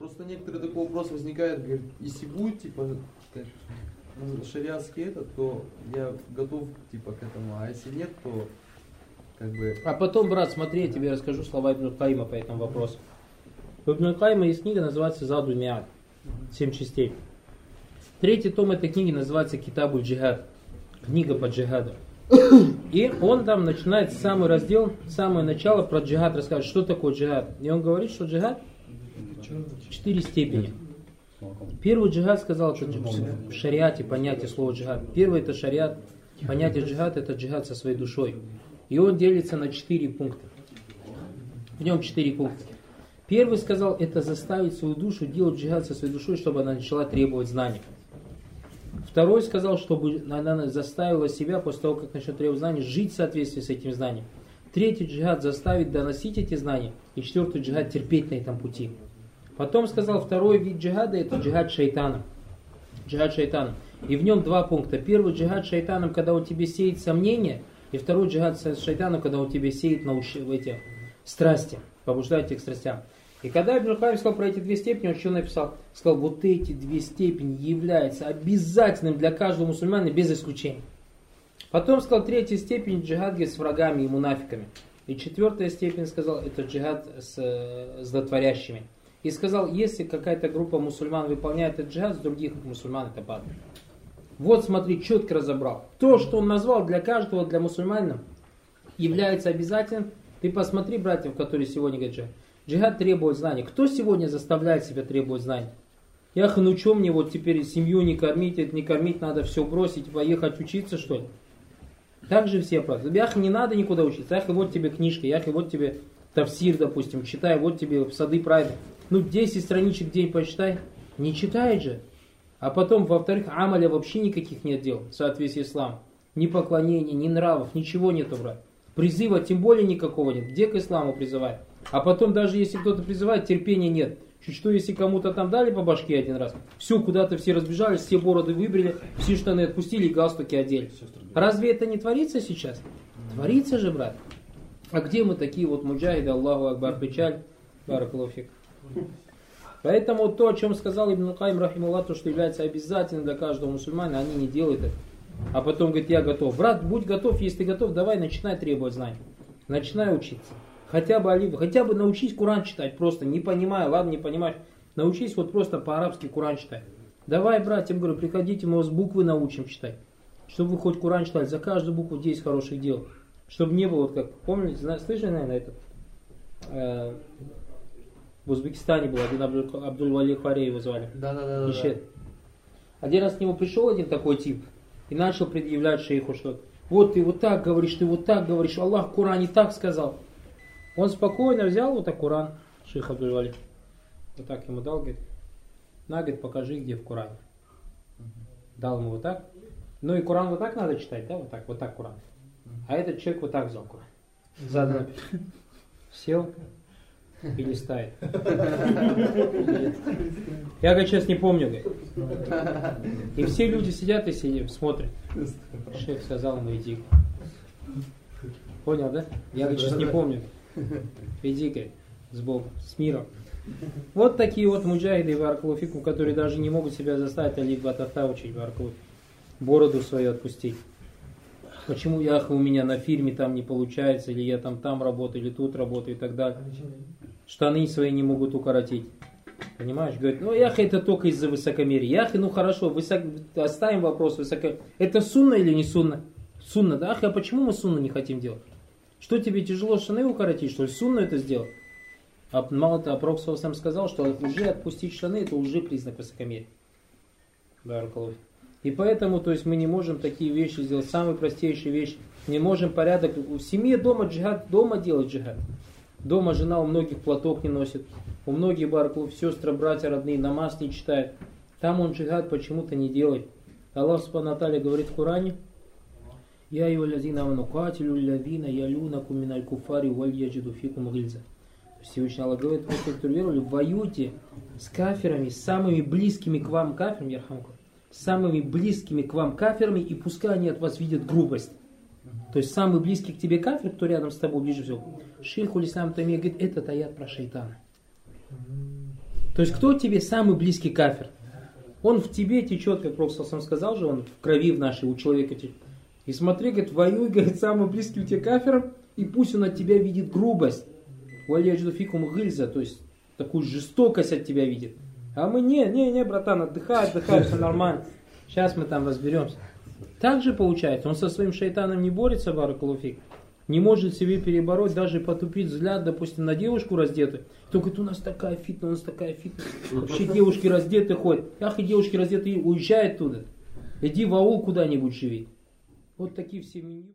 Просто некоторые такой вопрос возникает, говорит, если будет, типа, шариатский этот, то я готов, типа, к этому, а если нет, то, как бы... А потом, брат, смотри, я тебе расскажу слова Ибн Каима по этому вопросу. У Ибн Каима есть книга, называется «Заду Миад», семь частей. Третий том этой книги называется «Китабу джихад», книга по джихаду. И он там начинает самый раздел, самое начало про джихад рассказывать, что такое джихад. И он говорит, что джихад четыре степени. Первый джихад сказал, что в шариате понятие слова джихад. Первый это шариат, понятие джихад это джихад со своей душой. И он делится на четыре пункта. В нем четыре пункта. Первый сказал, это заставить свою душу делать джихад со своей душой, чтобы она начала требовать знаний. Второй сказал, чтобы она заставила себя после того, как начнет требовать знаний, жить в соответствии с этим знанием. Третий джихад заставить доносить эти знания. И четвертый джихад терпеть на этом пути. Потом сказал, второй вид джихада это джихад шайтана. Джихад шайтана. И в нем два пункта. Первый джихад шайтаном, когда он тебе сеет сомнения, и второй джихад шайтаном, когда он тебе сеет науч... в эти страсти, побуждает тебя к страстям. И когда Ибн Хайм сказал про эти две степени, он что написал? Сказал, вот эти две степени являются обязательным для каждого мусульмана без исключения. Потом сказал, третья степень джихад с врагами и мунафиками. И четвертая степень, сказал, это джихад с э, злотворящими. И сказал, если какая-то группа мусульман выполняет этот джихад, других мусульман это падает. Вот смотри, четко разобрал. То, что он назвал для каждого, для мусульманина, является обязательным. Ты посмотри, братьев, которые сегодня говорят джихад. Джихад требует знаний. Кто сегодня заставляет себя требовать знаний? Ях, ну что мне вот теперь семью не кормить, это не кормить, надо все бросить, поехать учиться, что ли? Так же все просят. Ях, не надо никуда учиться. Ях, и вот тебе книжка, ях, и вот тебе тавсир, допустим, читай, вот тебе сады правильно. Ну, 10 страничек в день почитай. Не читает же. А потом, во-вторых, амаля вообще никаких нет дел в соответствии с исламом. Ни поклонений, ни нравов, ничего нету, брат. Призыва тем более никакого нет. Где к исламу призывать? А потом даже если кто-то призывает, терпения нет. Чуть что, если кому-то там дали по башке один раз, все, куда-то все разбежались, все бороды выбрили, все штаны отпустили и галстуки одели. Разве это не творится сейчас? Творится же, брат. А где мы такие вот муджахиды, Аллаху Акбар, печаль, баракалуфик. Поэтому то, о чем сказал Ибн Кайм Рахимулlah, то, что является обязательным для каждого мусульмана, они не делают это. А потом говорит, я готов. Брат, будь готов, если ты готов, давай начинай требовать знаний. Начинай учиться. Хотя бы оливы, хотя бы научись Куран читать, просто не понимая, ладно, не понимаешь. Научись вот просто по-арабски Куран читать. Давай, братьям, говорю, приходите, мы вас буквы научим читать. Чтобы вы хоть Куран читали, за каждую букву 10 хороших дел. Чтобы не было, вот как, помните, слышали, наверное, это? В Узбекистане был один Абдуль-Вали Харе его звали. Да, да, да. да, Один раз к нему пришел один такой тип и начал предъявлять шейху что вот ты вот так говоришь, ты вот так говоришь, Аллах в Коране так сказал. Он спокойно взял вот так Коран, шейх Абдуль-Вали. Вот так ему дал, говорит, на, говорит, покажи, где в Коране. Дал ему вот так. Ну и Коран вот так надо читать, да, вот так, вот так Коран. А этот человек вот так взял Коран. Задом. Сел, и листает. Я, говорит, сейчас не помню. Говорит. И все люди сидят и сидят, смотрят. Шейх сказал ему, иди. Понял, да? Я, говорит, сейчас не помню. Иди, говорит, с Богом, с миром. Вот такие вот муджахиды в Арклуфику, которые даже не могут себя заставить Алиф Батата учить в Арклуфику. Бороду свою отпустить. Почему я у меня на фирме там не получается, или я там там работаю, или тут работаю и так далее штаны свои не могут укоротить. Понимаешь? Говорит, ну ях это только из-за высокомерия. Ях, ну хорошо, высок... оставим вопрос высоко. Это сунна или не сунна? Сунна, да? Ах, а почему мы сунну не хотим делать? Что тебе тяжело штаны укоротить, что ли? Сунну это сделать? А мало того, Пророк сам сказал, что уже отпустить штаны это уже признак высокомерия. Баракалуф. И поэтому, то есть мы не можем такие вещи сделать, самые простейшие вещи. Не можем порядок, в семье дома джихад, дома делать джихад. Дома жена у многих платок не носит, у многих бараков сестры, братья родные намаз не читают. Там он джихад почему-то не делает. Аллах Субхану говорит в Коране, я его лязина ванукатилю лявина ялюна куминаль куфари валь яджиду фикум гильза. Всевышний Аллах говорит, вы, которые веровали, воюйте с каферами, с самыми близкими к вам каферами, с самыми близкими к вам каферами, и пускай они от вас видят грубость. То есть самый близкий к тебе кафир, кто рядом с тобой ближе всего. Шейх Улислам Тамия говорит, этот аят про шайтана. То есть кто тебе самый близкий кафир? Он в тебе течет, как Пророк сам сказал же, он в крови в нашей у человека течет. И смотри, говорит, воюй, говорит, самый близкий у тебя кафир, и пусть он от тебя видит грубость. фикум гыльза, то есть такую жестокость от тебя видит. А мы не, не, не, братан, отдыхай, отдыхай, все нормально. Сейчас мы там разберемся. Так же получается, он со своим шайтаном не борется, Баракалуфик, не может себе перебороть, даже потупить взгляд, допустим, на девушку раздетую. Кто говорит, у нас такая фитна, у нас такая фитна. Вообще девушки раздеты ходят. Ах, и девушки раздеты, уезжай оттуда. Иди в аул куда-нибудь живи. Вот такие все меню.